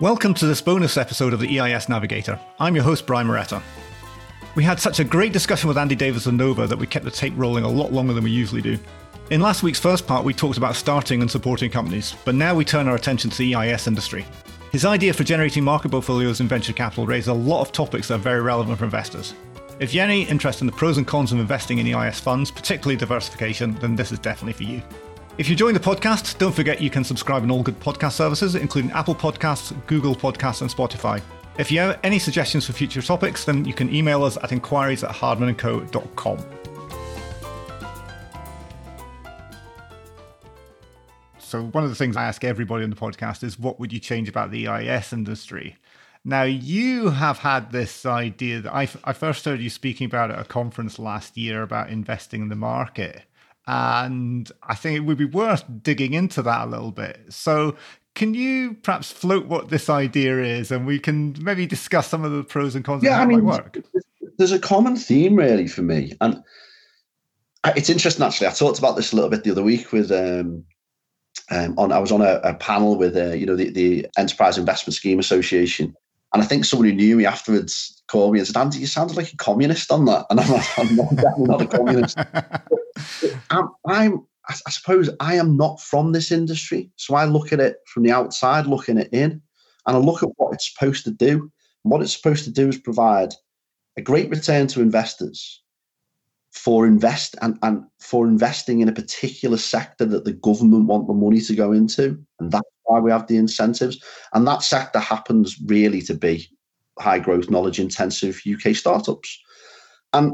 Welcome to this bonus episode of the EIS Navigator. I'm your host, Brian Moretta. We had such a great discussion with Andy Davis and Nova that we kept the tape rolling a lot longer than we usually do. In last week's first part, we talked about starting and supporting companies, but now we turn our attention to the EIS industry. His idea for generating market portfolios in venture capital raised a lot of topics that are very relevant for investors. If you're any interest in the pros and cons of investing in EIS funds, particularly diversification, then this is definitely for you. If you're enjoying the podcast, don't forget you can subscribe on all good podcast services, including Apple Podcasts, Google Podcasts, and Spotify. If you have any suggestions for future topics, then you can email us at inquiries at hardmanandco.com. So, one of the things I ask everybody on the podcast is what would you change about the EIS industry? Now, you have had this idea that I, I first heard you speaking about at a conference last year about investing in the market. And I think it would be worth digging into that a little bit. So, can you perhaps float what this idea is and we can maybe discuss some of the pros and cons yeah, of how I mean, it might work? There's a common theme really for me. And it's interesting actually. I talked about this a little bit the other week with um, um on I was on a, a panel with uh, you know the, the Enterprise Investment Scheme Association. And I think someone who knew me afterwards called me and said, Andy, you sounded like a communist on that. And I'm like, I'm not, definitely not a communist. I'm, I'm I suppose I am not from this industry, so I look at it from the outside, looking it in, and I look at what it's supposed to do. And what it's supposed to do is provide a great return to investors for invest and, and for investing in a particular sector that the government want the money to go into, and that's why we have the incentives. And that sector happens really to be high growth, knowledge intensive UK startups. And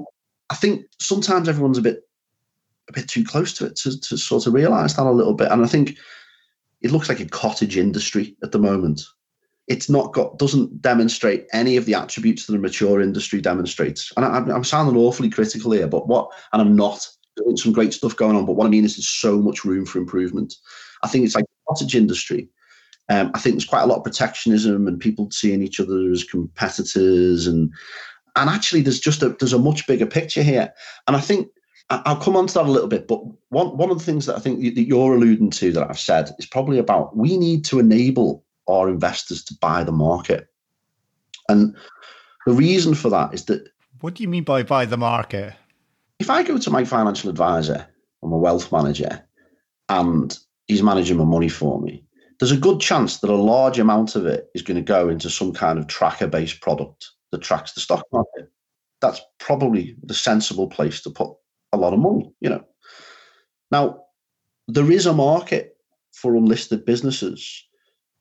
I think sometimes everyone's a bit a bit too close to it to, to sort of realize that a little bit. And I think it looks like a cottage industry at the moment. It's not got doesn't demonstrate any of the attributes that a mature industry demonstrates. And I, I'm sounding awfully critical here, but what and I'm not. Doing some great stuff going on, but what I mean is there's so much room for improvement. I think it's like cottage industry. Um, I think there's quite a lot of protectionism and people seeing each other as competitors, and and actually there's just a there's a much bigger picture here. And I think I'll come on to that a little bit, but one one of the things that I think that you're alluding to that I've said is probably about we need to enable our investors to buy the market, and the reason for that is that. What do you mean by buy the market? If I go to my financial advisor, I'm a wealth manager, and he's managing my money for me, there's a good chance that a large amount of it is going to go into some kind of tracker-based product that tracks the stock market. That's probably the sensible place to put a lot of money, you know. Now, there is a market for unlisted businesses.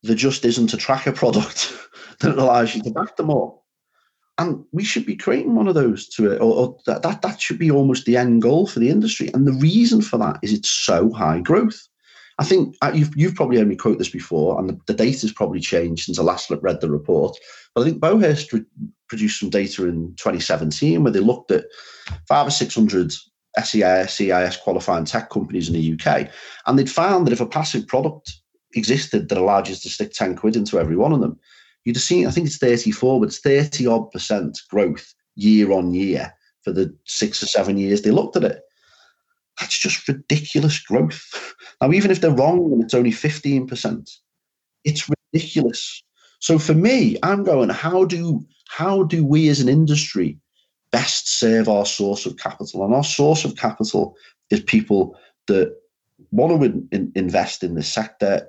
There just isn't a tracker product that allows you to back them all. And we should be creating one of those to it, or, or that, that that should be almost the end goal for the industry. And the reason for that is it's so high growth. I think uh, you've, you've probably heard me quote this before, and the, the data's probably changed since I last read the report. But I think Beauhurst re- produced some data in 2017 where they looked at five or 600 SEIS, EIS qualifying tech companies in the UK. And they'd found that if a passive product existed that allowed you to stick 10 quid into every one of them, you'd have seen, I think it's 34, but it's 30 odd percent growth year on year for the six or seven years they looked at it. That's just ridiculous growth. Now, even if they're wrong and it's only 15%, it's ridiculous. So for me, I'm going, how do how do we as an industry best serve our source of capital. And our source of capital is people that want to in, in, invest in this sector.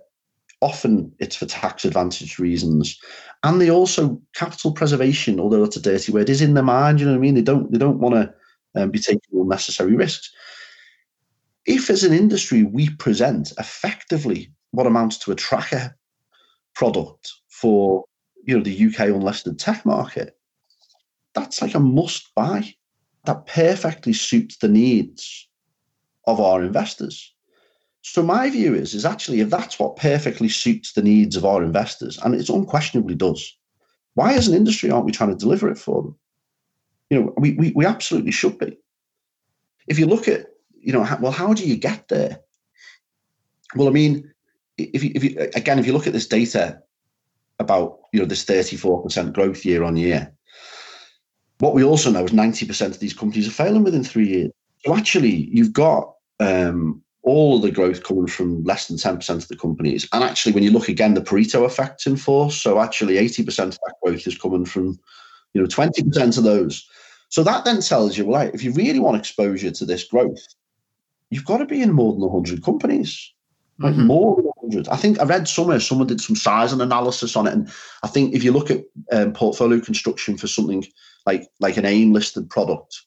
Often it's for tax advantage reasons, and they also capital preservation, although that's a dirty word, is in their mind. You know what I mean? They don't they don't want to um, be taking unnecessary risks. If, as an industry, we present effectively what amounts to a tracker product for you know the UK unlisted tech market, that's like a must buy. That perfectly suits the needs of our investors. So my view is, is actually if that's what perfectly suits the needs of our investors, and it unquestionably does, why as an industry aren't we trying to deliver it for them? You know, we, we, we absolutely should be. If you look at, you know, well, how do you get there? Well, I mean, if you, if you again, if you look at this data about, you know, this 34% growth year on year, what we also know is 90% of these companies are failing within three years. So actually, you've got um, all of the growth coming from less than 10% of the companies. And actually, when you look again, the Pareto effect's in force. So actually, 80% of that growth is coming from, you know, 20% of those. So that then tells you, well, if you really want exposure to this growth, you've got to be in more than 100 companies. Like mm-hmm. more than 100. I think I read somewhere someone did some size and analysis on it. And I think if you look at um, portfolio construction for something like, like an AIM listed product,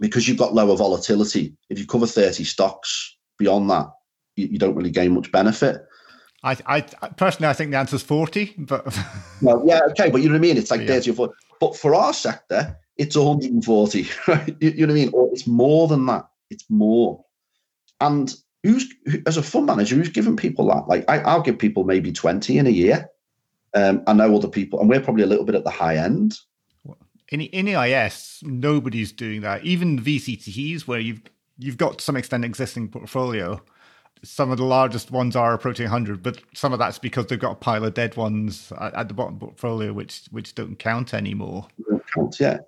because you've got lower volatility, if you cover 30 stocks beyond that, you, you don't really gain much benefit. I, I personally, I think the answer is 40, but. well, yeah, okay, but you know what I mean? It's like yeah. 30 or 40. But for our sector, it's 140, right? You, you know what I mean? Or it's more than that. It's more. And who's as a fund manager who's giving people that? Like I, will give people maybe 20 in a year. Um, i know other people and we're probably a little bit at the high end. In, in eis nobody's doing that. Even vcts where you've you've got to some extent existing portfolio. Some of the largest ones are approaching 100 but some of that's because they've got a pile of dead ones at, at the bottom portfolio which which don't count anymore. Don't count yeah.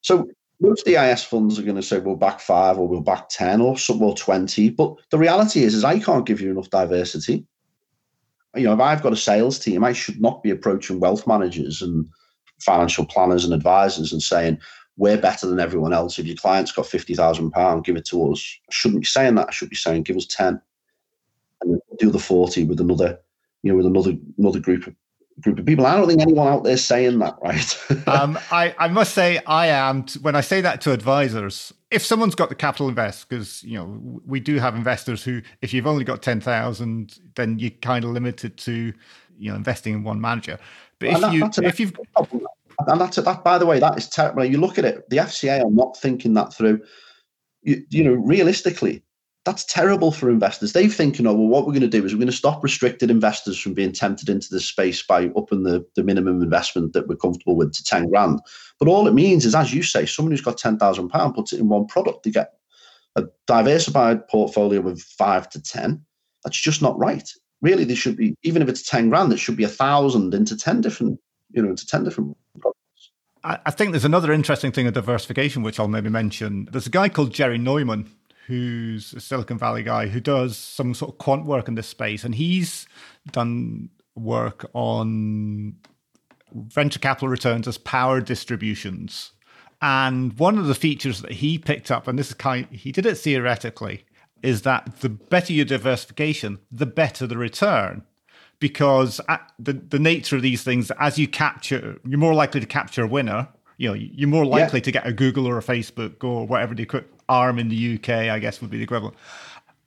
So most EIS funds are going to say we'll back five or we'll back 10 or some or 20. But the reality is, is I can't give you enough diversity. You know, if I've got a sales team, I should not be approaching wealth managers and financial planners and advisors and saying, we're better than everyone else. If your client's got £50,000, give it to us. I shouldn't be saying that. I should be saying, give us 10 and do the 40 with another, you know, with another, another group of group of people. I don't think anyone out there saying that, right? um, I, I must say I am. When I say that to advisors, if someone's got the capital invest, because you know we do have investors who, if you've only got ten thousand, then you're kind of limited to you know investing in one manager. But if that, you if you've and that's that by the way, that is terrible. You look at it, the FCA are not thinking that through. You, you know, realistically, that's terrible for investors. They're thinking, oh, well, what we're going to do is we're going to stop restricted investors from being tempted into this space by upping the, the minimum investment that we're comfortable with to 10 grand. But all it means is, as you say, someone who's got £10,000 puts it in one product, they get a diversified portfolio of five to 10. That's just not right. Really, there should be, even if it's 10 grand, it should be a thousand into 10 different, you know, into 10 different products. I think there's another interesting thing of diversification, which I'll maybe mention. There's a guy called Jerry Neumann who's a Silicon Valley guy who does some sort of quant work in this space, and he's done work on venture capital returns as power distributions. And one of the features that he picked up, and this is kind, he did it theoretically, is that the better your diversification, the better the return. Because the, the nature of these things, as you capture, you're more likely to capture a winner. You know, you're more likely yeah. to get a Google or a Facebook or whatever they could ARM in the UK, I guess would be the equivalent.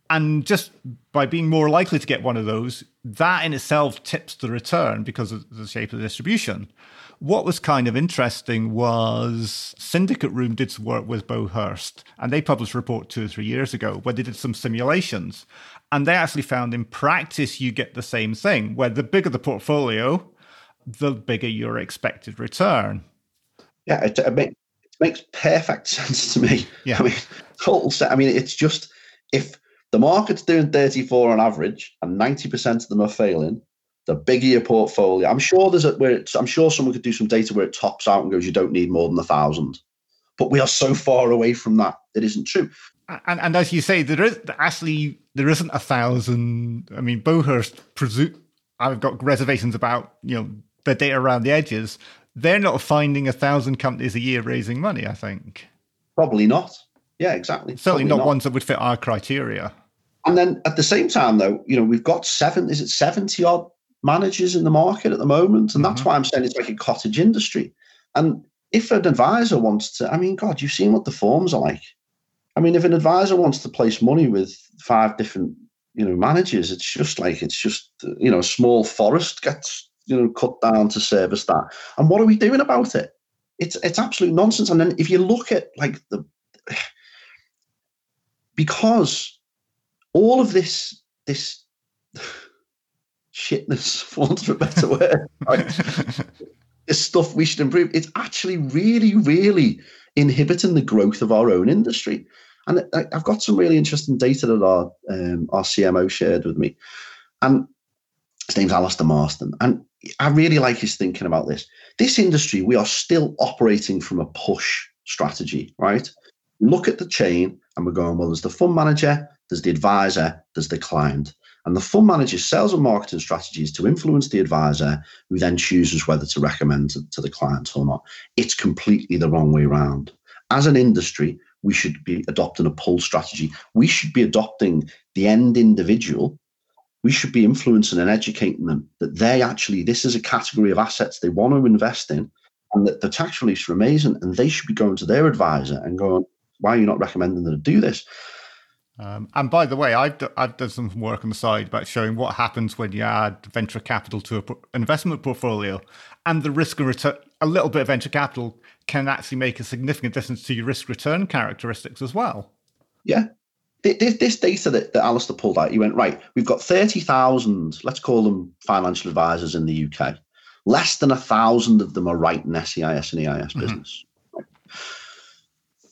And just by being more likely to get one of those, that in itself tips the return because of the shape of the distribution. What was kind of interesting was Syndicate Room did some work with Beauhurst, and they published a report two or three years ago where they did some simulations. And they actually found in practice you get the same thing, where the bigger the portfolio, the bigger your expected return. Yeah, it, I makes perfect sense to me. Yeah. I mean, total set. I mean, it's just if the market's doing 34 on average and 90% of them are failing, the bigger your portfolio. I'm sure there's a where I'm sure someone could do some data where it tops out and goes, you don't need more than a thousand. But we are so far away from that. It isn't true. And, and as you say, there is actually there isn't a thousand. I mean, Beauhurst presume I've got reservations about you know the data around the edges they're not finding a thousand companies a year raising money, I think. Probably not. Yeah, exactly. Certainly not, not, ones that would fit our criteria. And then at the same time, though, you know, we've got seven, is it 70 odd managers in the market at the moment? And that's mm-hmm. why I'm saying it's like a cottage industry. And if an advisor wants to, I mean, God, you've seen what the forms are like. I mean, if an advisor wants to place money with five different, you know, managers, it's just like, it's just, you know, a small forest gets you know cut down to service that. And what are we doing about it? It's it's absolute nonsense. And then if you look at like the because all of this this shitness, for want of a better word, right? this stuff we should improve. It's actually really, really inhibiting the growth of our own industry. And I've got some really interesting data that our um, our CMO shared with me, and his name's Alistair Marston. And I really like his thinking about this. This industry, we are still operating from a push strategy, right? Look at the chain and we're going, well, there's the fund manager, there's the advisor, there's the client. And the fund manager's sales and marketing strategy is to influence the advisor who then chooses whether to recommend to, to the client or not. It's completely the wrong way around. As an industry, we should be adopting a pull strategy. We should be adopting the end individual. We should be influencing and educating them that they actually, this is a category of assets they want to invest in and that the tax reliefs are amazing and they should be going to their advisor and going, why are you not recommending them to do this? Um, and by the way, I've, d- I've done some work on the side about showing what happens when you add venture capital to an investment portfolio and the risk and return. A little bit of venture capital can actually make a significant difference to your risk return characteristics as well. Yeah. This, this data that, that Alistair pulled out, he went, right, we've got 30,000, let's call them financial advisors in the UK. Less than a thousand of them are writing SEIS and EIS mm-hmm. business.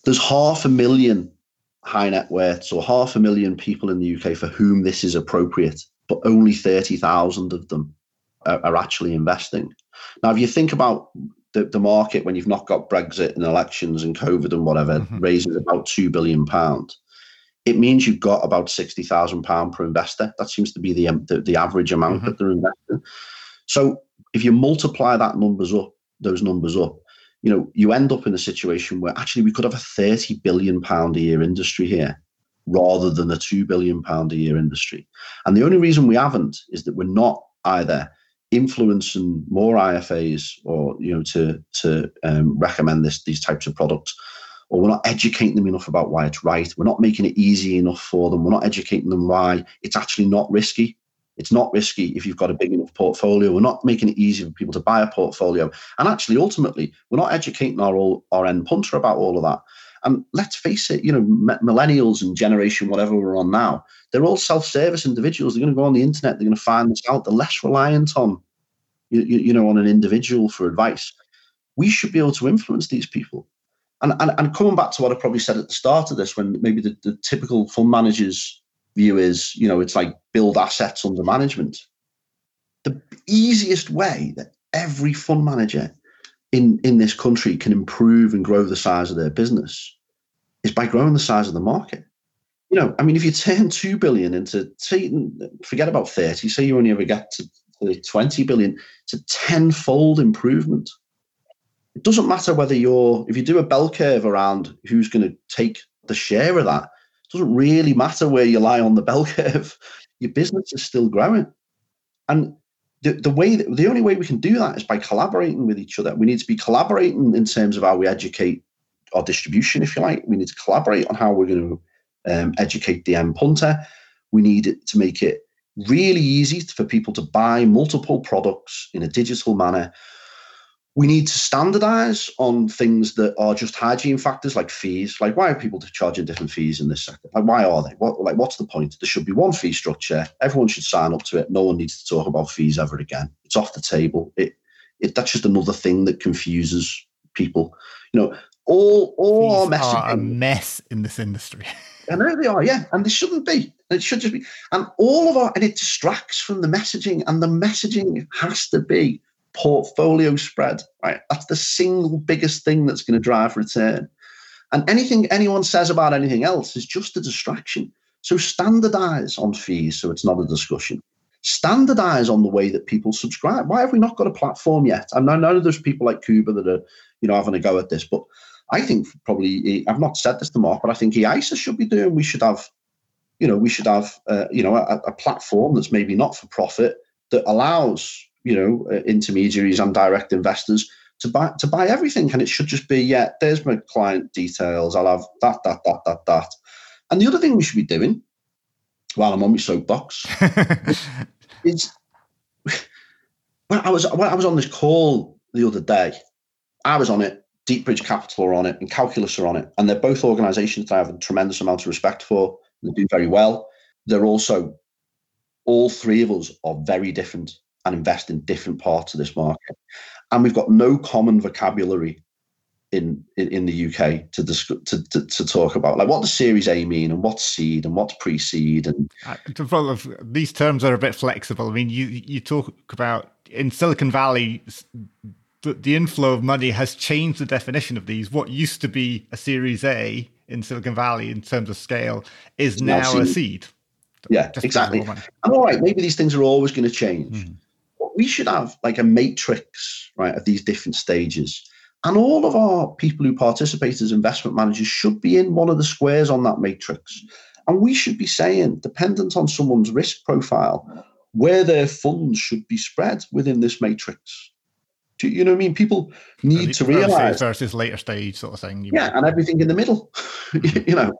There's half a million high net worths or half a million people in the UK for whom this is appropriate, but only 30,000 of them are, are, actually investing. Now, if you think about the, the market when you've not got Brexit and elections and COVID and whatever, mm-hmm. raises about £2 billion, it means you've got about £60,000 per investor. That seems to be the, the, the average amount mm-hmm. that they're investing. So if you multiply that numbers up, those numbers up, you know, you end up in a situation where actually we could have a 30 billion pound a year industry here rather than a 2 billion pound a year industry. And the only reason we haven't is that we're not either influencing more IFAs or you know to to um, recommend this these types of products or we're not educating them enough about why it's right. We're not making it easy enough for them. We're not educating them why it's actually not risky. It's not risky if you've got a big enough portfolio. We're not making it easy for people to buy a portfolio. And actually, ultimately, we're not educating our, our end punter about all of that. And let's face it, you know, millennials and generation, whatever we're on now, they're all self-service individuals. They're going to go on the internet. They're going to find this out. They're less reliant on, you, you know, on an individual for advice. We should be able to influence these people. And, and, and coming back to what I probably said at the start of this, when maybe the, the typical fund managers view is, you know, it's like build assets under management. The easiest way that every fund manager in, in this country can improve and grow the size of their business is by growing the size of the market. You know, I mean, if you turn two billion into say, forget about 30, say you only ever get to, 20 billion, it's a tenfold improvement. It doesn't matter whether you're if you do a bell curve around who's going to take the share of that, it doesn't really matter where you lie on the bell curve. Your business is still growing. And the, the way that, the only way we can do that is by collaborating with each other. We need to be collaborating in terms of how we educate our distribution, if you like. We need to collaborate on how we're going to um, educate the end punter. We need to make it really easy for people to buy multiple products in a digital manner we need to standardize on things that are just hygiene factors like fees. Like, why are people charging different fees in this sector? Like, why are they? What, like, what's the point? There should be one fee structure. Everyone should sign up to it. No one needs to talk about fees ever again. It's off the table. It, it that's just another thing that confuses people. You know, all all fees are a mess in this industry. I know they are, yeah, and they shouldn't be. It should just be, and all of our, and it distracts from the messaging, and the messaging has to be portfolio spread, right? That's the single biggest thing that's going to drive return. And anything anyone says about anything else is just a distraction. So standardize on fees so it's not a discussion. Standardize on the way that people subscribe. Why have we not got a platform yet? I know there's people like Kuba that are, you know, having a go at this, but I think probably I've not said this to Mark, but I think EISA should be doing. We should have, you know, we should have, uh, you know, a, a platform that's maybe not for profit that allows you know, uh, intermediaries and direct investors to buy to buy everything. And it should just be, yeah, there's my client details. I'll have that, that, that, that, that. And the other thing we should be doing while I'm on my soapbox is when I was when I was on this call the other day, I was on it, Deepbridge Capital are on it, and Calculus are on it. And they're both organizations that I have a tremendous amount of respect for. They do very well. They're also all three of us are very different and invest in different parts of this market. And we've got no common vocabulary in in, in the UK to, discuss, to, to, to talk about like what does Series A mean and what's seed and what's pre-seed and uh, these terms are a bit flexible. I mean, you you talk about in Silicon Valley. The, the inflow of money has changed the definition of these. What used to be a Series A in Silicon Valley in terms of scale is now, now a seed. Yeah, Just exactly. And all right, maybe these things are always going to change. Mm. We should have like a matrix, right, of these different stages. And all of our people who participate as investment managers should be in one of the squares on that matrix. And we should be saying, dependent on someone's risk profile, where their funds should be spread within this matrix. Do you know what I mean? People need to realize versus later stage sort of thing. Yeah, and everything in the middle. you know,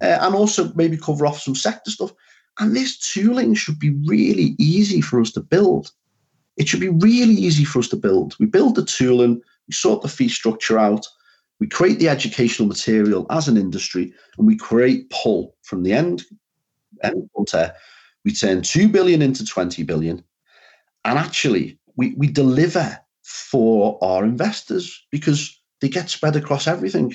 uh, and also maybe cover off some sector stuff. And this tooling should be really easy for us to build. It should be really easy for us to build. We build the tooling, we sort the fee structure out, we create the educational material as an industry, and we create pull from the end end. We turn two billion into twenty billion, and actually we we deliver for our investors because they get spread across everything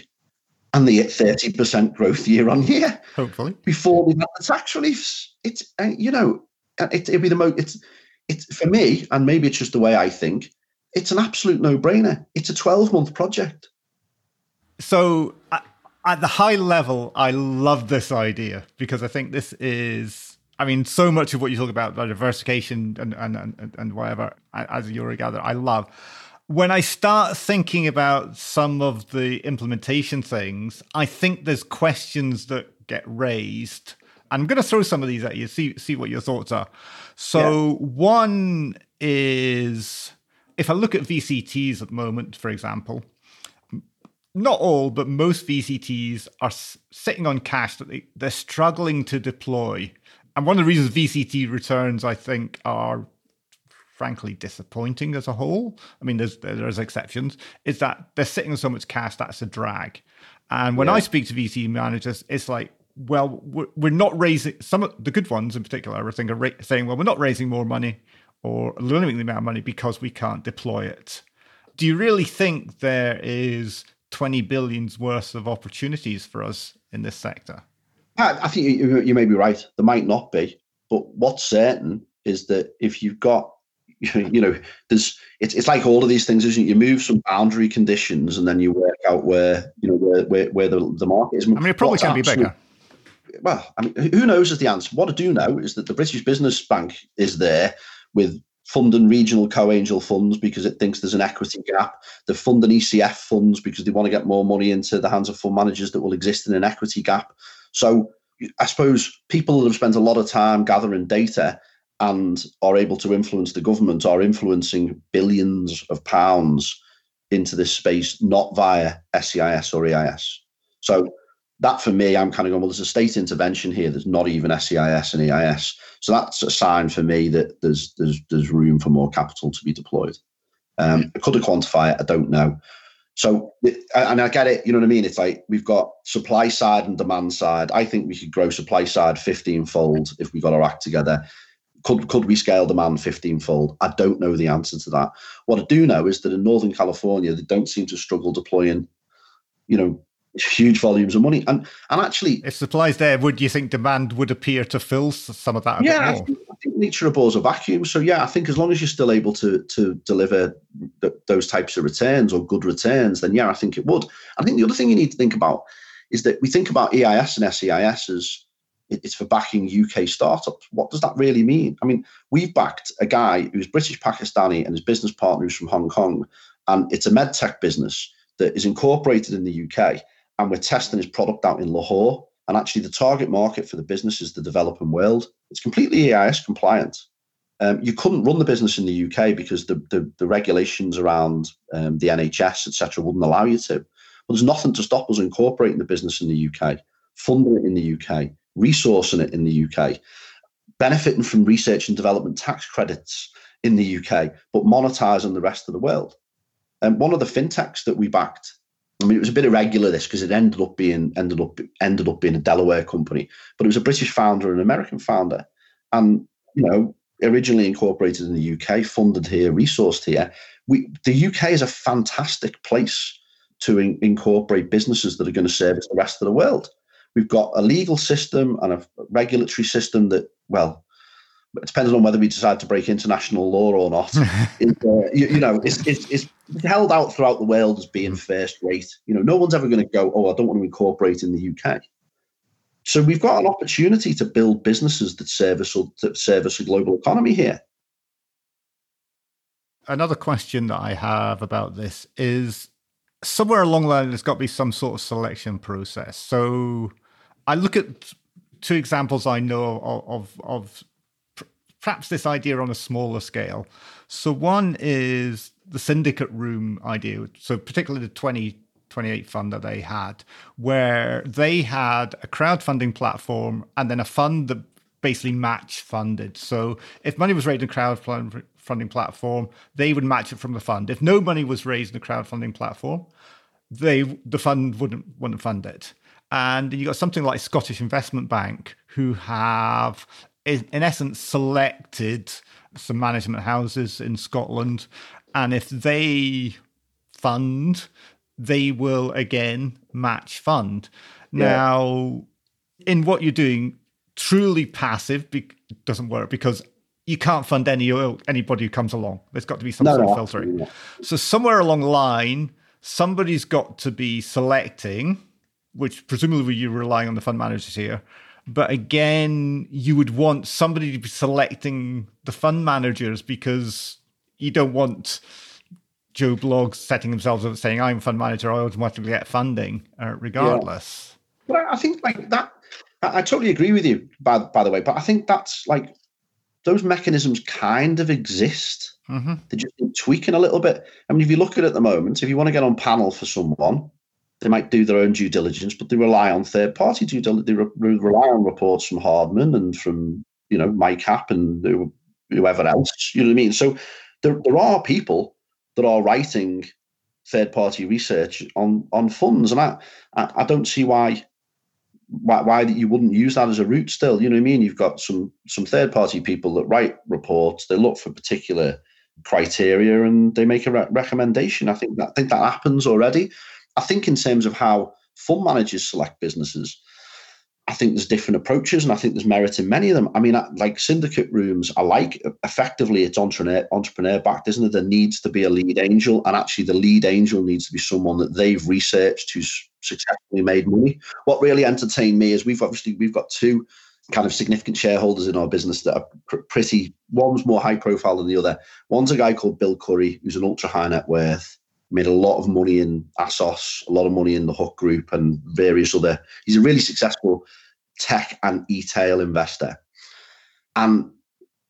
and they get 30% growth year on year. Hopefully. Before we have the tax reliefs. It's, uh, you know, uh, it, it'd be the most, it's, it's for me, and maybe it's just the way I think, it's an absolute no brainer. It's a 12 month project. So, at the high level, I love this idea because I think this is, I mean, so much of what you talk about, diversification and, and, and, and whatever, as a gather, I love when I start thinking about some of the implementation things, I think there's questions that get raised. I'm going to throw some of these at you, see see what your thoughts are. So yeah. one is if I look at VCTs at the moment, for example, not all, but most VCTs are sitting on cash that they, they're struggling to deploy. And one of the reasons VCT returns, I think, are frankly disappointing as a whole. I mean, there's there's exceptions. Is that they're sitting on so much cash that's a drag. And when yeah. I speak to VC managers, it's like, well, we're, we're not raising some of the good ones in particular. I think are ra- saying, well, we're not raising more money or limiting the amount of money because we can't deploy it. Do you really think there is 20 billions worth of opportunities for us in this sector? I, think you, you may be right. There might not be, but what's certain is that if you've got you know, there's it's it's like all of these things, isn't it? You move some boundary conditions and then you work out where you know where where, where the, the market is. I mean, it probably can be bigger. Well, I mean, who knows is the answer. What I do know is that the British Business Bank is there with funding regional co-angel funds because it thinks there's an equity gap. They're funding ECF funds because they want to get more money into the hands of fund managers that will exist in an equity gap. So I suppose people that have spent a lot of time gathering data and are able to influence the government are influencing billions of pounds into this space, not via SEIS or EIS. So that for me, I'm kind of going, well, there's a state intervention here. There's not even SEIS and EIS. So that's a sign for me that there's there's there's room for more capital to be deployed. Um, could quantify it? I don't know. So, and I get it, you know what I mean? It's like we've got supply side and demand side. I think we could grow supply side 15 fold if we got our act together. Could could we scale demand 15 fold? I don't know the answer to that. What I do know is that in Northern California, they don't seem to struggle deploying, you know, huge volumes of money. And and actually, if supplies there, would you think demand would appear to fill some of that? yeah, I think, I think, nature abhors a vacuum. So yeah, I think as long as you're still able to to deliver th- those types of returns or good returns, then yeah, I think it would. I think the other thing you need to think about is that we think about EIS and SEIS as it's for backing UK startups. What does that really mean? I mean, we've backed a guy who's British Pakistani and his business partner who's from Hong Kong, and it's a medtech business that is incorporated in the UK, and we're testing his product out in Lahore. And actually, the target market for the business is the developing world. It's completely EIS compliant. Um, you couldn't run the business in the UK because the the, the regulations around um, the NHS, etc., wouldn't allow you to. But there's nothing to stop us incorporating the business in the UK, funding it in the UK, resourcing it in the UK, benefiting from research and development tax credits in the UK, but monetizing the rest of the world. And one of the fintechs that we backed, I mean, it was a bit irregular this because it ended up being ended up ended up being a Delaware company, but it was a British founder and an American founder, and you know, originally incorporated in the UK, funded here, resourced here. We the UK is a fantastic place to in, incorporate businesses that are going to service the rest of the world. We've got a legal system and a regulatory system that, well, depending on whether we decide to break international law or not, is, uh, you, you, know, it's, it's, it's held out throughout the world as being first rate. You know, no one's ever going to go, oh, I don't want to incorporate in the UK. So we've got an opportunity to build businesses that service that service a global economy here. Another question that I have about this is somewhere along the line, there's got to be some sort of selection process. So I look at two examples I know of, of, of perhaps this idea on a smaller scale. So one is the syndicate room idea. So particularly the 2028 fund that they had, where they had a crowdfunding platform and then a fund that basically match funded. So if money was raised in a crowdfunding platform, they would match it from the fund. If no money was raised in a crowdfunding platform, they the fund wouldn't wouldn't fund it. And you got something like Scottish Investment Bank, who have in essence selected some management houses in Scotland, and if they fund, they will again match fund. Yeah. Now, in what you're doing, truly passive be- doesn't work because you can't fund any anybody who comes along. There's got to be some no, sort of filtering. So somewhere along the line, somebody's got to be selecting, which presumably you're relying on the fund managers here. But again, you would want somebody to be selecting the fund managers because you don't want Joe Blogs setting themselves up saying, I'm a fund manager, I automatically get funding, uh, regardless. Yeah. But I think like that I, I totally agree with you, by, by the way, but I think that's like those mechanisms kind of exist. Mm-hmm. They're just tweaking a little bit. I mean, if you look at it at the moment, if you want to get on panel for someone, they might do their own due diligence, but they rely on third party due diligence. They re- rely on reports from Hardman and from you know MICAP and whoever else. You know what I mean? So there there are people that are writing third party research on on funds, and I I, I don't see why why, why you wouldn't use that as a route still you know what i mean you've got some some third party people that write reports they look for particular criteria and they make a re- recommendation i think that I think that happens already i think in terms of how fund managers select businesses I think there's different approaches, and I think there's merit in many of them. I mean, like syndicate rooms, I like effectively it's entrepreneur entrepreneur backed, isn't it? There needs to be a lead angel, and actually the lead angel needs to be someone that they've researched who's successfully made money. What really entertained me is we've obviously we've got two kind of significant shareholders in our business that are pr- pretty. One's more high profile than the other. One's a guy called Bill Currie, who's an ultra high net worth made a lot of money in ASOS, a lot of money in the Hut Group, and various other. He's a really successful tech and e-tail investor. And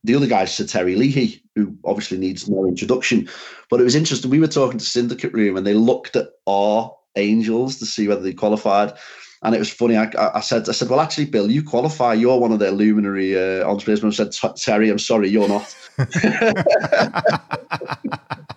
the other guy is Sir Terry Leahy, who obviously needs more introduction. But it was interesting. We were talking to Syndicate Room, and they looked at our angels to see whether they qualified. And it was funny. I, I, said, I said, well, actually, Bill, you qualify. You're one of their luminary uh, entrepreneurs. I said, Terry, I'm sorry, you're not.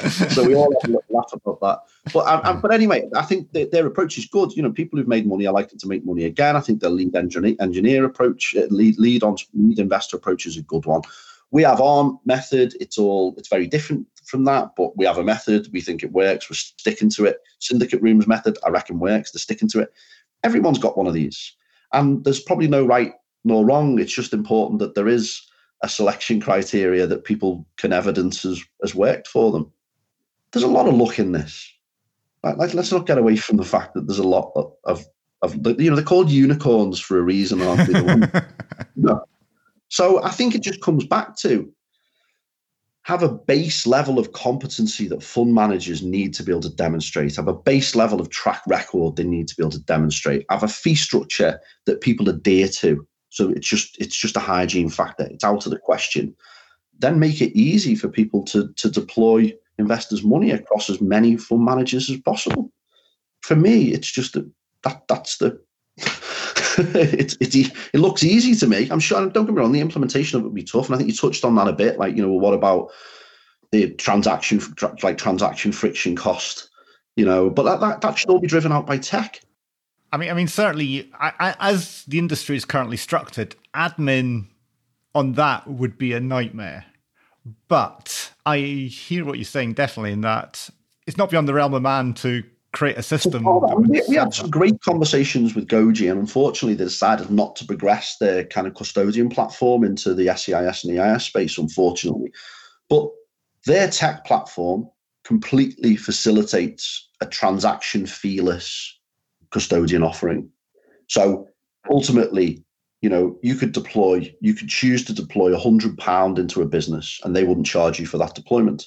so we all have a laugh about that. But um, but anyway, I think their, their, approach is good. You know, people who've made money are likely to make money again. I think the lead engineer, engineer approach, uh, lead lead on lead investor approach is a good one. We have our method. It's all it's very different from that, but we have a method. We think it works. We're sticking to it. Syndicate rooms method, I reckon, works. They're sticking to it. Everyone's got one of these, and there's probably no right nor wrong. It's just important that there is a selection criteria that people can evidence has, has worked for them there's a lot of luck in this. Like, like, let's not get away from the fact that there's a lot of, of, of you know, they're called unicorns for a reason, aren't they? no. So I think it just comes back to have a base level of competency that fund managers need to be able to demonstrate, have a base level of track record they need to be able to demonstrate, have a fee structure that people adhere to. So it's just it's just a hygiene factor. It's out of the question. Then make it easy for people to to deploy investors' money across as many fund managers as possible. For me, it's just that, that that's the it's it's it looks easy to me. I'm sure. Don't get me wrong. The implementation of it will be tough, and I think you touched on that a bit. Like you know, what about the transaction like transaction friction cost? You know, but that that, that should all be driven out by tech. I mean, I mean, certainly, I, I, as the industry is currently structured, admin on that would be a nightmare. But I hear what you're saying definitely in that it's not beyond the realm of man to create a system. we, we had some great conversations with Goji, and unfortunately, they decided not to progress their kind of custodian platform into the SEIS and EIS space, unfortunately. But their tech platform completely facilitates a transaction feeless custodian offering. So ultimately, you know, you could deploy, you could choose to deploy a hundred pound into a business and they wouldn't charge you for that deployment.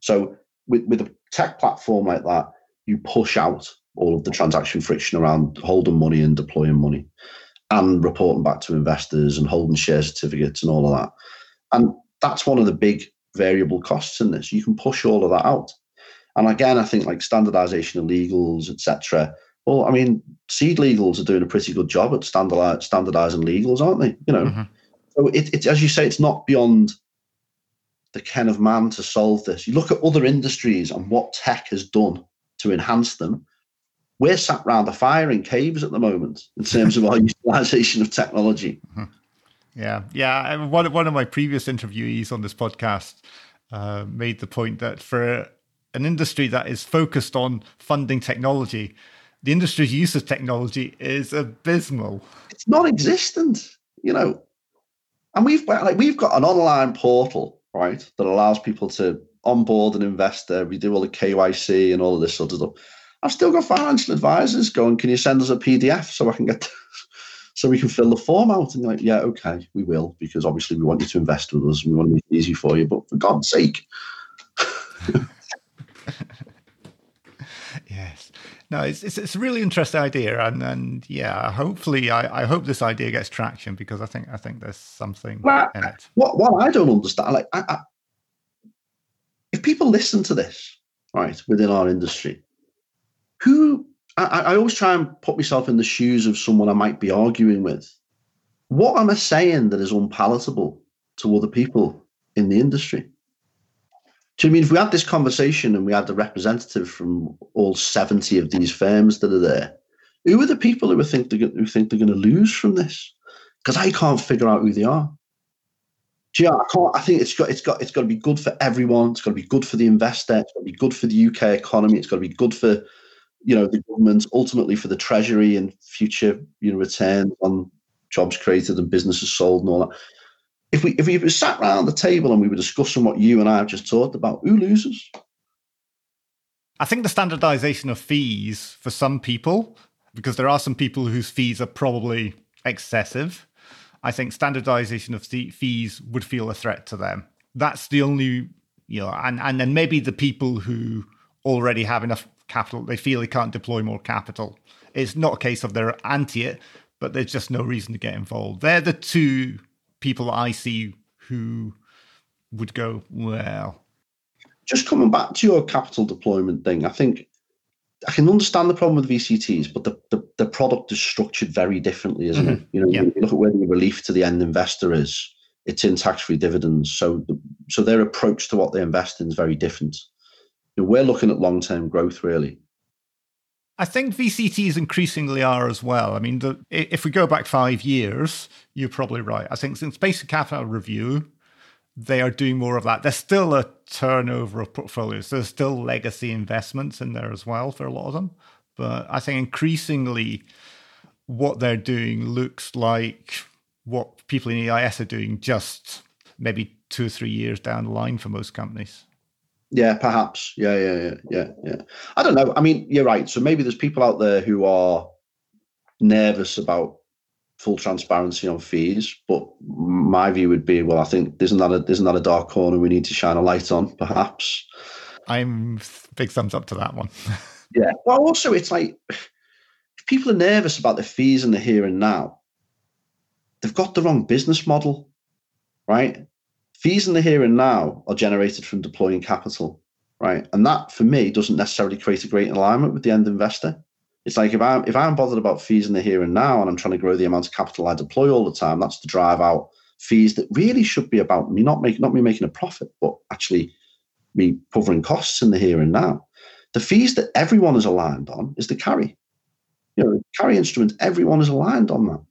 So with, with a tech platform like that, you push out all of the transaction friction around holding money and deploying money and reporting back to investors and holding share certificates and all of that. And that's one of the big variable costs in this. You can push all of that out. And again, I think like standardization of legals, etc. Well, I mean, SeedLegals are doing a pretty good job at standardizing legals, aren't they? You know, mm-hmm. so it, it's as you say, it's not beyond the ken of man to solve this. You look at other industries and what tech has done to enhance them. We're sat round a fire in caves at the moment in terms of our utilization of technology. Mm-hmm. Yeah, yeah. One one of my previous interviewees on this podcast uh, made the point that for an industry that is focused on funding technology, the industry's use of technology is abysmal. It's non-existent, you know. And we've like we've got an online portal, right, that allows people to onboard an investor. We do all the KYC and all of this sort of stuff. I've still got financial advisors going, can you send us a PDF so I can get so we can fill the form out? And you're like, yeah, okay, we will, because obviously we want you to invest with us and we want to make it easy for you. But for God's sake. yes. No, it's, it's, it's a really interesting idea, and and yeah, hopefully, I, I hope this idea gets traction because I think I think there's something well, in it. What what I don't understand, like, I, I, if people listen to this, right, within our industry, who I, I always try and put myself in the shoes of someone I might be arguing with. What am I saying that is unpalatable to other people in the industry? Do you mean if we had this conversation and we had the representative from all 70 of these firms that are there, who are the people who think they're, who think they're going to lose from this? Because I can't figure out who they are. Do you know, I can't. I think it's got it's got it's got to be good for everyone. It's got to be good for the investor. It's got to be good for the UK economy. It's got to be good for you know the government, ultimately for the treasury and future you know returns on jobs created and businesses sold and all that if we if we sat around the table and we were discussing what you and I have just talked about, who loses? I think the standardization of fees for some people, because there are some people whose fees are probably excessive. I think standardization of fees would feel a threat to them. That's the only, you know, and, and then maybe the people who already have enough capital, they feel they can't deploy more capital. It's not a case of they're anti it, but there's just no reason to get involved. They're the two people I see who would go, well. Just coming back to your capital deployment thing, I think I can understand the problem with VCTs, but the, the, the product is structured very differently, isn't mm-hmm. it? You know, yeah. you look at where the relief to the end investor is, it's in tax-free dividends. So, the, so their approach to what they invest in is very different. You know, we're looking at long-term growth, really. I think VCTs increasingly are as well. I mean, the, if we go back five years, you're probably right. I think since Patient Capital Review, they are doing more of that. There's still a turnover of portfolios. There's still legacy investments in there as well for a lot of them. But I think increasingly what they're doing looks like what people in EIS are doing just maybe two or three years down the line for most companies. Yeah, perhaps. Yeah, yeah, yeah, yeah, yeah. I don't know. I mean, you're right. So maybe there's people out there who are nervous about full transparency on fees, but my view would be, well, I think isn't that a isn't that a dark corner we need to shine a light on, perhaps. I'm big thumbs up to that one. yeah. Well, also it's like if people are nervous about the fees in the here and now, they've got the wrong business model, right? Fees in the here and now are generated from deploying capital, right? And that for me doesn't necessarily create a great alignment with the end investor. It's like if I'm if I'm bothered about fees in the here and now and I'm trying to grow the amount of capital I deploy all the time, that's to drive out fees that really should be about me not making not me making a profit, but actually me covering costs in the here and now. The fees that everyone is aligned on is the carry. You know, carry instrument, everyone is aligned on that.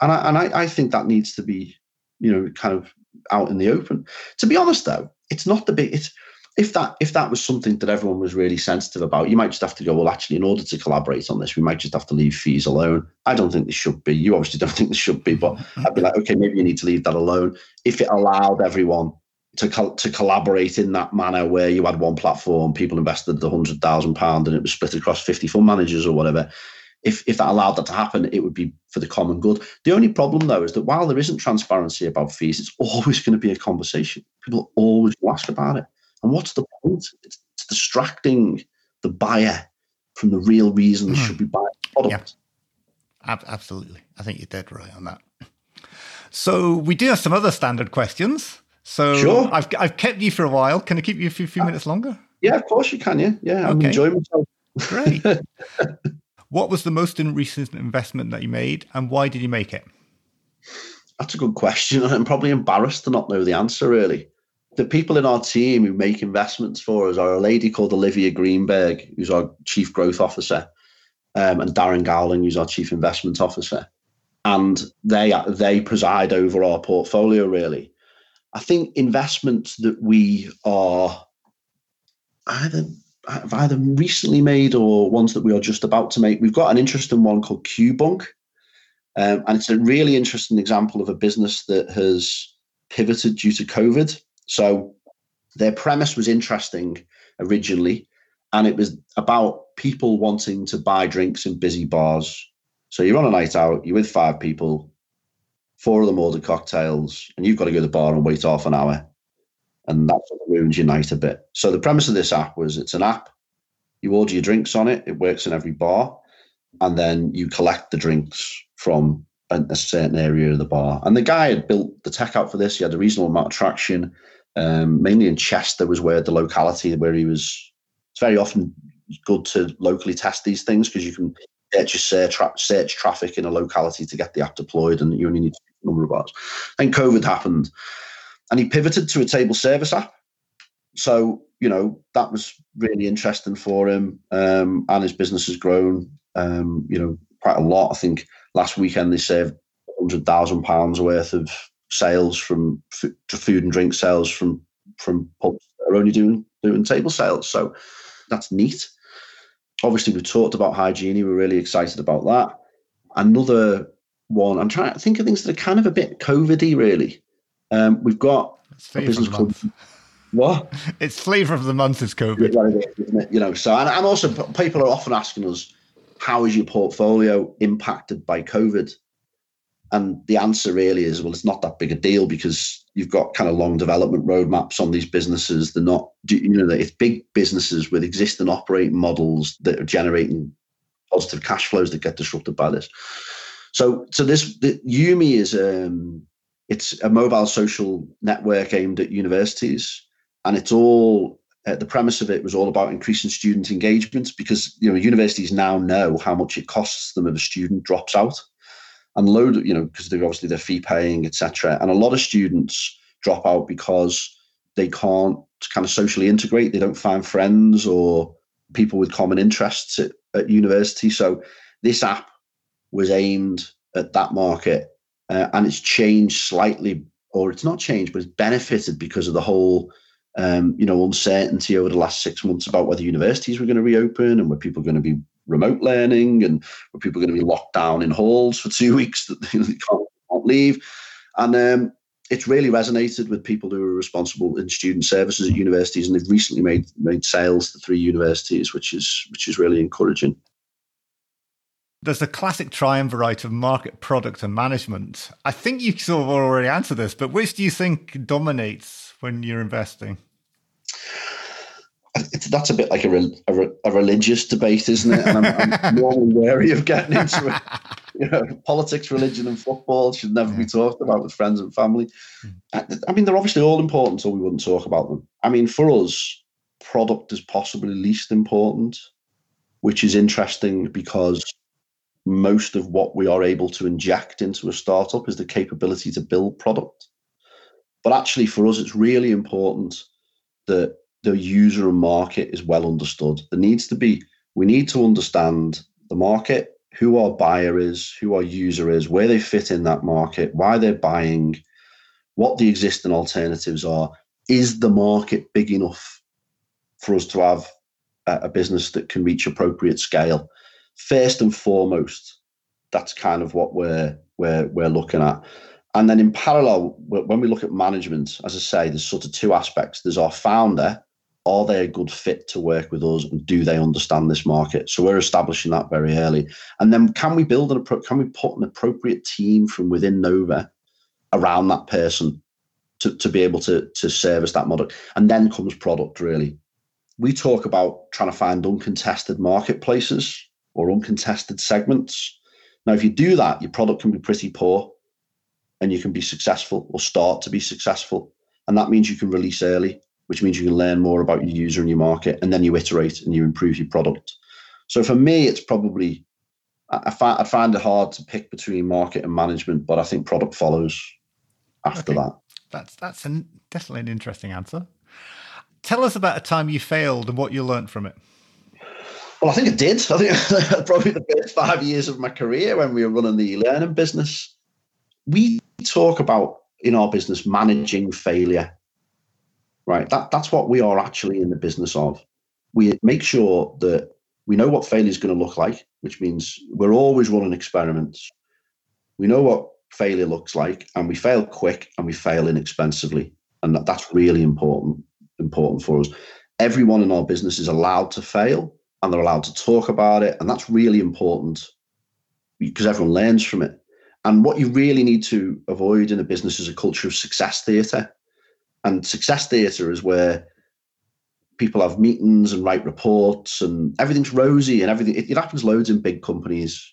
And I and I, I think that needs to be, you know, kind of out in the open. To be honest, though, it's not the big. It's if that if that was something that everyone was really sensitive about, you might just have to go, well, actually, in order to collaborate on this, we might just have to leave fees alone. I don't think they should be. You obviously don't think they should be, but I'd be like, okay, maybe you need to leave that alone. If it allowed everyone to to collaborate in that manner, where you had one platform, people invested the hundred thousand pound, and it was split across fifty fund managers or whatever. If if that allowed that to happen, it would be for the common good. The only problem though is that while there isn't transparency about fees, it's always going to be a conversation. People always ask about it. And what's the point? It's, it's distracting the buyer from the real reason they mm. should be buying the product. Yeah. Ab- absolutely. I think you're dead right on that. So we do have some other standard questions. So sure. I've, I've kept you for a while. Can I keep you a few, few minutes longer? Yeah, of course you can. Yeah, yeah. I'm okay. enjoying myself. Great. what was the most recent investment that you made, and why did you make it? That's a good question. I'm probably embarrassed to not know the answer. Really, the people in our team who make investments for us are a lady called Olivia Greenberg, who's our chief growth officer, um, and Darren Gowling, who's our chief investment officer, and they they preside over our portfolio. Really, I think investments that we are either have either recently made or ones that we are just about to make. We've got an interesting one called QBunk, um, and it's a really interesting example of a business that has pivoted due to COVID. So their premise was interesting originally, and it was about people wanting to buy drinks in busy bars. So you're on a night out, you're with five people, four of them order cocktails, and you've got to go to the bar and wait half an hour. And that sort of ruins your night a bit. So the premise of this app was it's an app. You order your drinks on it, it works in every bar, and then you collect the drinks from a, certain area of the bar. And the guy had built the tech out for this. He had a reasonable amount of traction um, mainly in Chester was where the locality where he was. It's very often good to locally test these things because you can your search, tra- search traffic in a locality to get the app deployed, and you only need a number of bars. Then COVID happened, and he pivoted to a table service app. So you know that was really interesting for him, um, and his business has grown. Um, you know quite a lot. I think last weekend they saved hundred thousand pounds worth of sales from f- food and drink sales from from pubs that are only doing doing table sales. So that's neat. Obviously, we talked about hygiene. We're really excited about that. Another one. I'm trying to think of things that are kind of a bit COVIDy. Really, um, we've got a business called. What? It's flavour of the month is COVID. You know, so and, and also people are often asking us, how is your portfolio impacted by COVID? And the answer really is, well, it's not that big a deal because you've got kind of long development roadmaps on these businesses. They're not, you know, it's big businesses with existing operating models that are generating positive cash flows that get disrupted by this. So, so this the, Yumi is um, it's a mobile social network aimed at universities, and it's all uh, the premise of it was all about increasing student engagement because you know universities now know how much it costs them if a student drops out. And load you know because they're obviously they're fee paying etc and a lot of students drop out because they can't kind of socially integrate. They don't find friends or people with common interests at, at university. So this app was aimed at that market uh, and it's changed slightly or it's not changed but it's benefited because of the whole um, you know uncertainty over the last six months about whether universities were going to reopen and were people going to be remote learning and where people going to be locked down in halls for two weeks that they can't, can't leave. And um, it's really resonated with people who are responsible in student services at universities, and they've recently made made sales to three universities, which is which is really encouraging. There's the classic triumvirate of market, product, and management. I think you sort of already answered this, but which do you think dominates when you're investing? that's a bit like a, a, a, religious debate, isn't it? And I'm, I'm normally wary of getting into it. You know, politics, religion, and football should never be talked about with friends and family. Hmm. I mean, they're obviously all important, so we wouldn't talk about them. I mean, for us, product is possibly least important, which is interesting because most of what we are able to inject into a startup is the capability to build product. But actually, for us, it's really important that the user and market is well understood. There needs to be, we need to understand the market, who our buyer is, who our user is, where they fit in that market, why they're buying, what the existing alternatives are. Is the market big enough for us to have a, business that can reach appropriate scale. First and foremost, that's kind of what we're we're we're looking at. And then in parallel, when we look at management, as I say, there's sort of two aspects. There's our founder. Are they a good fit to work with us, and do they understand this market? So we're establishing that very early. And then, can we build an can we put an appropriate team from within Nova around that person to, to be able to to service that model? And then comes product. Really, we talk about trying to find uncontested marketplaces or uncontested segments. Now, if you do that, your product can be pretty poor and you can be successful or start to be successful. And that means you can release early, which means you can learn more about your user and your market, and then you iterate and you improve your product. So for me, it's probably I find I find it hard to pick between market and management, but I think product follows after okay. that. That's that's an, definitely an interesting answer. Tell us about a time you failed and what you learned from it. Well, I think I did. I think probably the first five years of my career when we were running the learning business. We talk about in our business managing failure right that that's what we are actually in the business of we make sure that we know what failure is going to look like which means we're always running experiments we know what failure looks like and we fail quick and we fail inexpensively and that, that's really important important for us everyone in our business is allowed to fail and they're allowed to talk about it and that's really important because everyone learns from it and what you really need to avoid in a business is a culture of success theatre. And success theatre is where people have meetings and write reports and everything's rosy and everything. It, it happens loads in big companies.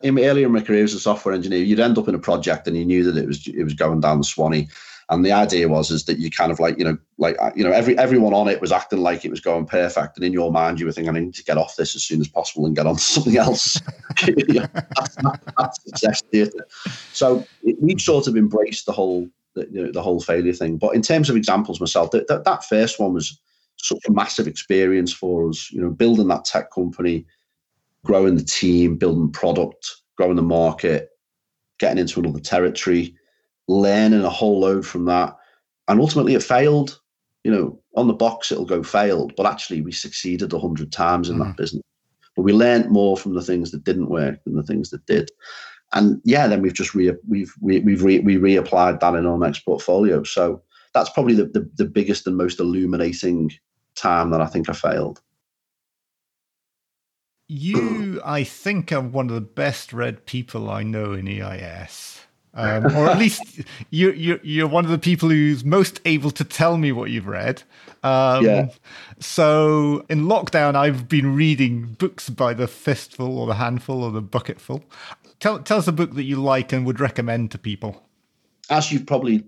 In earlier in my career as a software engineer, you'd end up in a project and you knew that it was it was going down the Swanee. And the idea was is that you kind of like you know like uh, you know every everyone on it was acting like it was going perfect, and in your mind you were thinking I need to get off this as soon as possible and get on to something else. that's, that's success theatre. So we've sort of embraced the whole the, you know, the whole failure thing. But in terms of examples myself, that, that that first one was such a massive experience for us. You know, building that tech company, growing the team, building product, growing the market, getting into another territory learning a whole load from that. And ultimately, it failed. You know, on the box, it'll go failed, but actually, we succeeded a hundred times in mm. that business. But we learned more from the things that didn't work than the things that did. And yeah, then we've just re- we've we, we've re- we reapplied that in our next portfolio. So that's probably the, the, the biggest and most illuminating time that I think I failed. You, I think, are one of the best read people I know in EIS um, or at least you, you, you're one of the people who's most able to tell me what you've read. Um, yeah. So in lockdown, I've been reading books by the fistful or the handful or the bucketful. Tell, tell us a book that you like and would recommend to people. As you've probably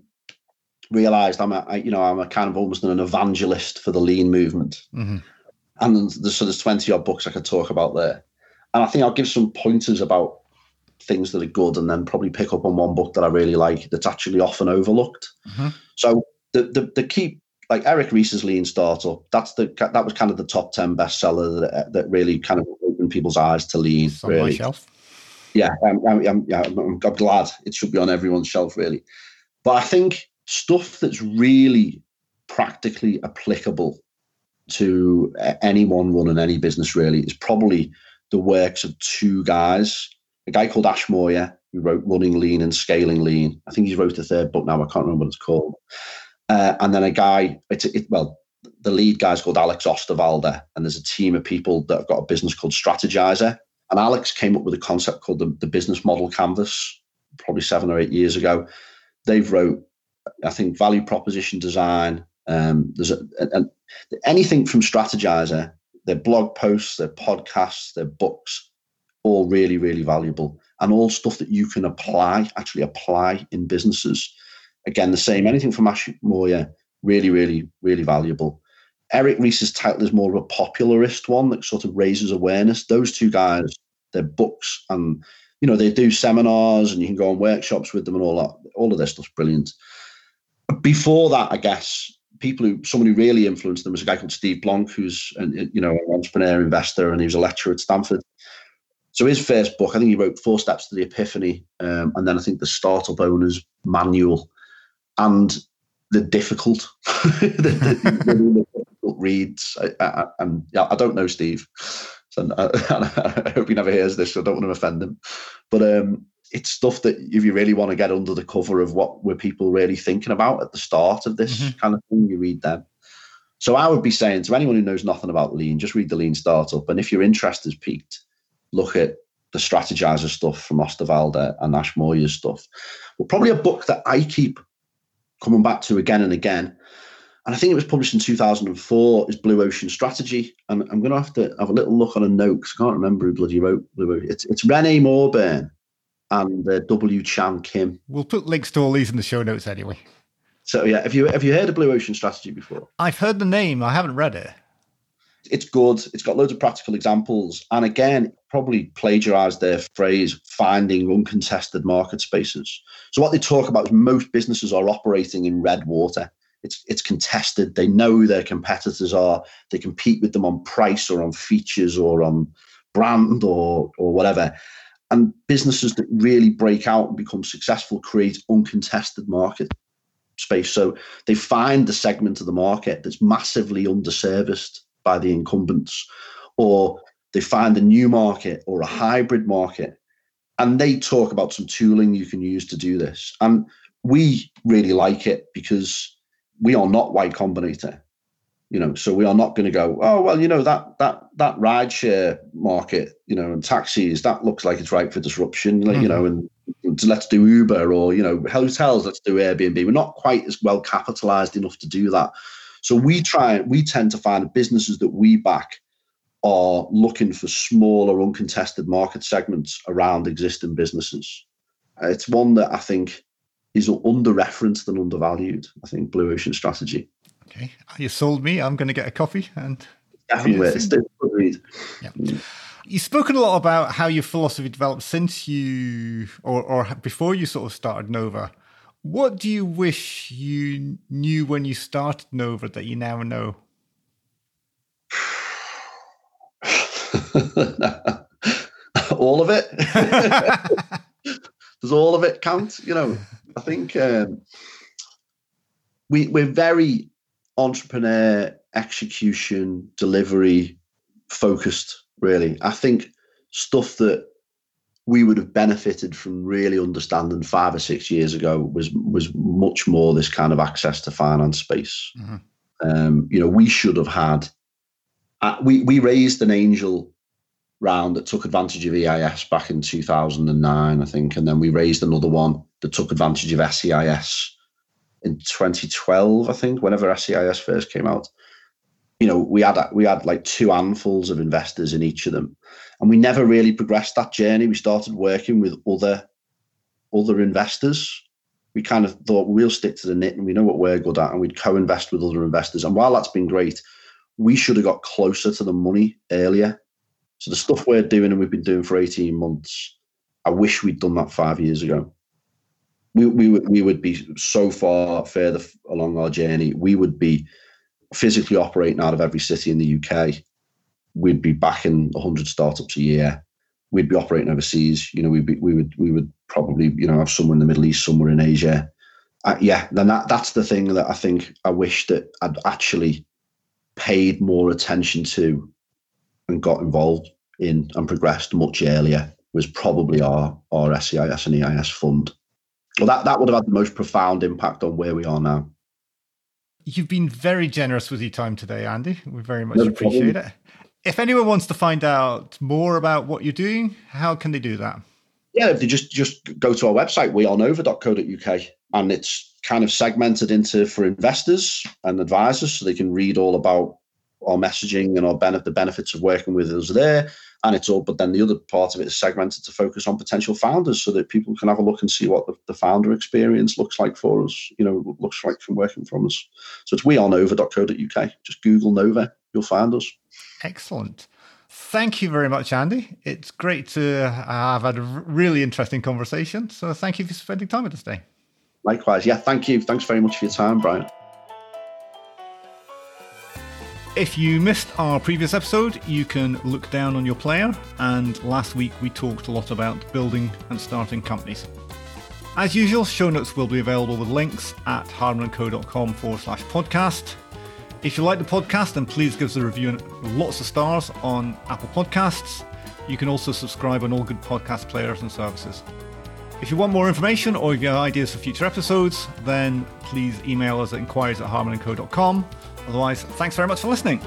realized, I'm a, I, you know, I'm a kind of almost an evangelist for the lean movement. Mm-hmm. And there's, so there's 20 odd books I could talk about there. And I think I'll give some pointers about things that are good and then probably pick up on one book that I really like that's actually often overlooked. Mm-hmm. So the, the the key like Eric Ries's Lean Startup, that's the that was kind of the top ten bestseller that that really kind of opened people's eyes to lean. It's really. on my shelf. Yeah, I'm, I'm, yeah, I'm, I'm glad it should be on everyone's shelf, really. But I think stuff that's really practically applicable to anyone running any business really is probably the works of two guys a guy called Ash Maurya who wrote Running Lean and Scaling Lean. I think he's wrote a third book now. I can't remember what it's called. Uh, and then a guy, it's it, well, the lead guy's called Alex Osterwalder, and there's a team of people that have got a business called Strategyzer. And Alex came up with a concept called the, the business model canvas, probably seven or eight years ago. They've wrote, I think, value proposition design. Um, there's a, a, anything from Strategyzer, their blog posts, their podcasts, their books all really, really valuable and all stuff that you can apply, actually apply in businesses. Again, the same, anything from Ash Maurya, really, really, really valuable. Eric Ries's title is more of a popularist one that sort of raises awareness. Those two guys, their books and you know, they do seminars and you can go on workshops with them and all that. All of their stuff's brilliant. Before that, I guess people who someone who really influenced them was a guy called Steve Blank, who's an, you know an entrepreneur investor, and he was a lecturer at Stanford. So his first book, I think he wrote Four Steps to the Epiphany, um, and then I think the Startup Owner's Manual, and the difficult, the, the, the, book reads. I, I, and yeah, I don't know Steve, so I, I, hope he never hears this. So I don't want to offend him, but um, it's stuff that if you really want to get under the cover of what were people really thinking about at the start of this mm-hmm. kind of thing, you read them. So I would be saying to anyone who knows nothing about lean, just read the lean startup. And if your interest is piqued, look at the Strategyzer stuff from Osterwalder and Ash Maurya's stuff. But probably a book that I keep coming back to again and again. And I think it was published in 2004 is Blue Ocean Strategy. And I'm going to have to have a little look on a note because I can't remember who bloody wrote Blue Ocean. It's, it's Renee Mauborgne and uh, W. Chan Kim. We'll put links to all these in the show notes anyway. So yeah, have you have you heard of Blue Ocean Strategy before? I've heard the name. I haven't read it. It's good. It's got loads of practical examples, and again, probably plagiarised their phrase "finding uncontested market spaces." So what they talk about is most businesses are operating in red water. It's it's contested. They know who their competitors are. They compete with them on price or on features or on brand or or whatever. And businesses that really break out and become successful create uncontested market space. So they find the segment of the market that's massively underserviced by the incumbents, or they find a new market or a hybrid market. And they talk about some tooling you can use to do this. And we really like it because we are not Y Combinator you know so we are not going to go oh well you know that that that rideshare market you know and taxis that looks like it's ripe for disruption mm-hmm. you know and let's do uber or you know hotels let's do airbnb we're not quite as well capitalized enough to do that so we try we tend to find businesses that we back are looking for smaller uncontested market segments around existing businesses it's one that i think is under referenced and undervalued i think blue ocean strategy Okay, you sold me. I'm going to get a coffee and. Definitely, yeah. You've spoken a lot about how your philosophy developed since you, or, or before you sort of started Nova. What do you wish you knew when you started Nova that you now know? all of it. Does all of it count? You know, I think um, we we're very entrepreneur, execution, delivery focused, really. I think stuff that we would have benefited from really understanding five or six years ago was was much more this kind of access to finance space. Mm-hmm. Um, you know, we should have had. Uh, we we raised an angel round that took advantage of EIS back in 2009, I think, and then we raised another one that took advantage of SEIS in 2012, I think, whenever SEIS first came out. You know, we had we had like two handfuls of investors in each of them, and we never really progressed that journey. We started working with other other investors. We kind of thought we'll stick to the knit and we know what we're good at, and we'd co-invest with other investors. And while that's been great, we should have got closer to the money earlier. So the stuff we're doing and we've been doing for 18 months, I wish we'd done that five years ago we, we, would, we would be so far further along our journey. We would be physically operating out of every city in the UK. We'd be backing 100 startups a year. We'd be operating overseas. You know, we'd be, we would we would probably you know have somewhere in the Middle East, somewhere in Asia. Uh, yeah, then that that's the thing that I think I wish that I'd actually paid more attention to and got involved in and progressed much earlier was probably our our SEIS and EIS fund well, that, that would have had the most profound impact on where we are now. You've been very generous with your time today, Andy. We very much no appreciate problem. it. If anyone wants to find out more about what you're doing, how can they do that? Yeah, if they just just go to our website, wearenova.co.uk, and it's kind of segmented into for investors and advisors, so they can read all about our messaging and our benefit, the benefits of working with us there. And it's all but then the other part of it is segmented to focus on potential founders so that people can have a look and see what the, the founder experience looks like for us you know looks like from working from us. So it's wearenova.co.uk just google nova you'll find us. Excellent. Thank you very much andy. It's great to have had a really interesting conversation. So thank you for spending time with us today. Likewise. Yeah thank you. Thanks very much for your time brian if you missed our previous episode, you can look down on your player, and last week we talked a lot about building and starting companies. As usual, show notes will be available with links at hardmanco.com forward slash podcast. If you like the podcast, then please give us a review and lots of stars on Apple Podcasts. You can also subscribe on all good podcast players and services. If you want more information or you have ideas for future episodes, then please email us at inquiries at hardmanandco.com. Otherwise, thanks very much for listening.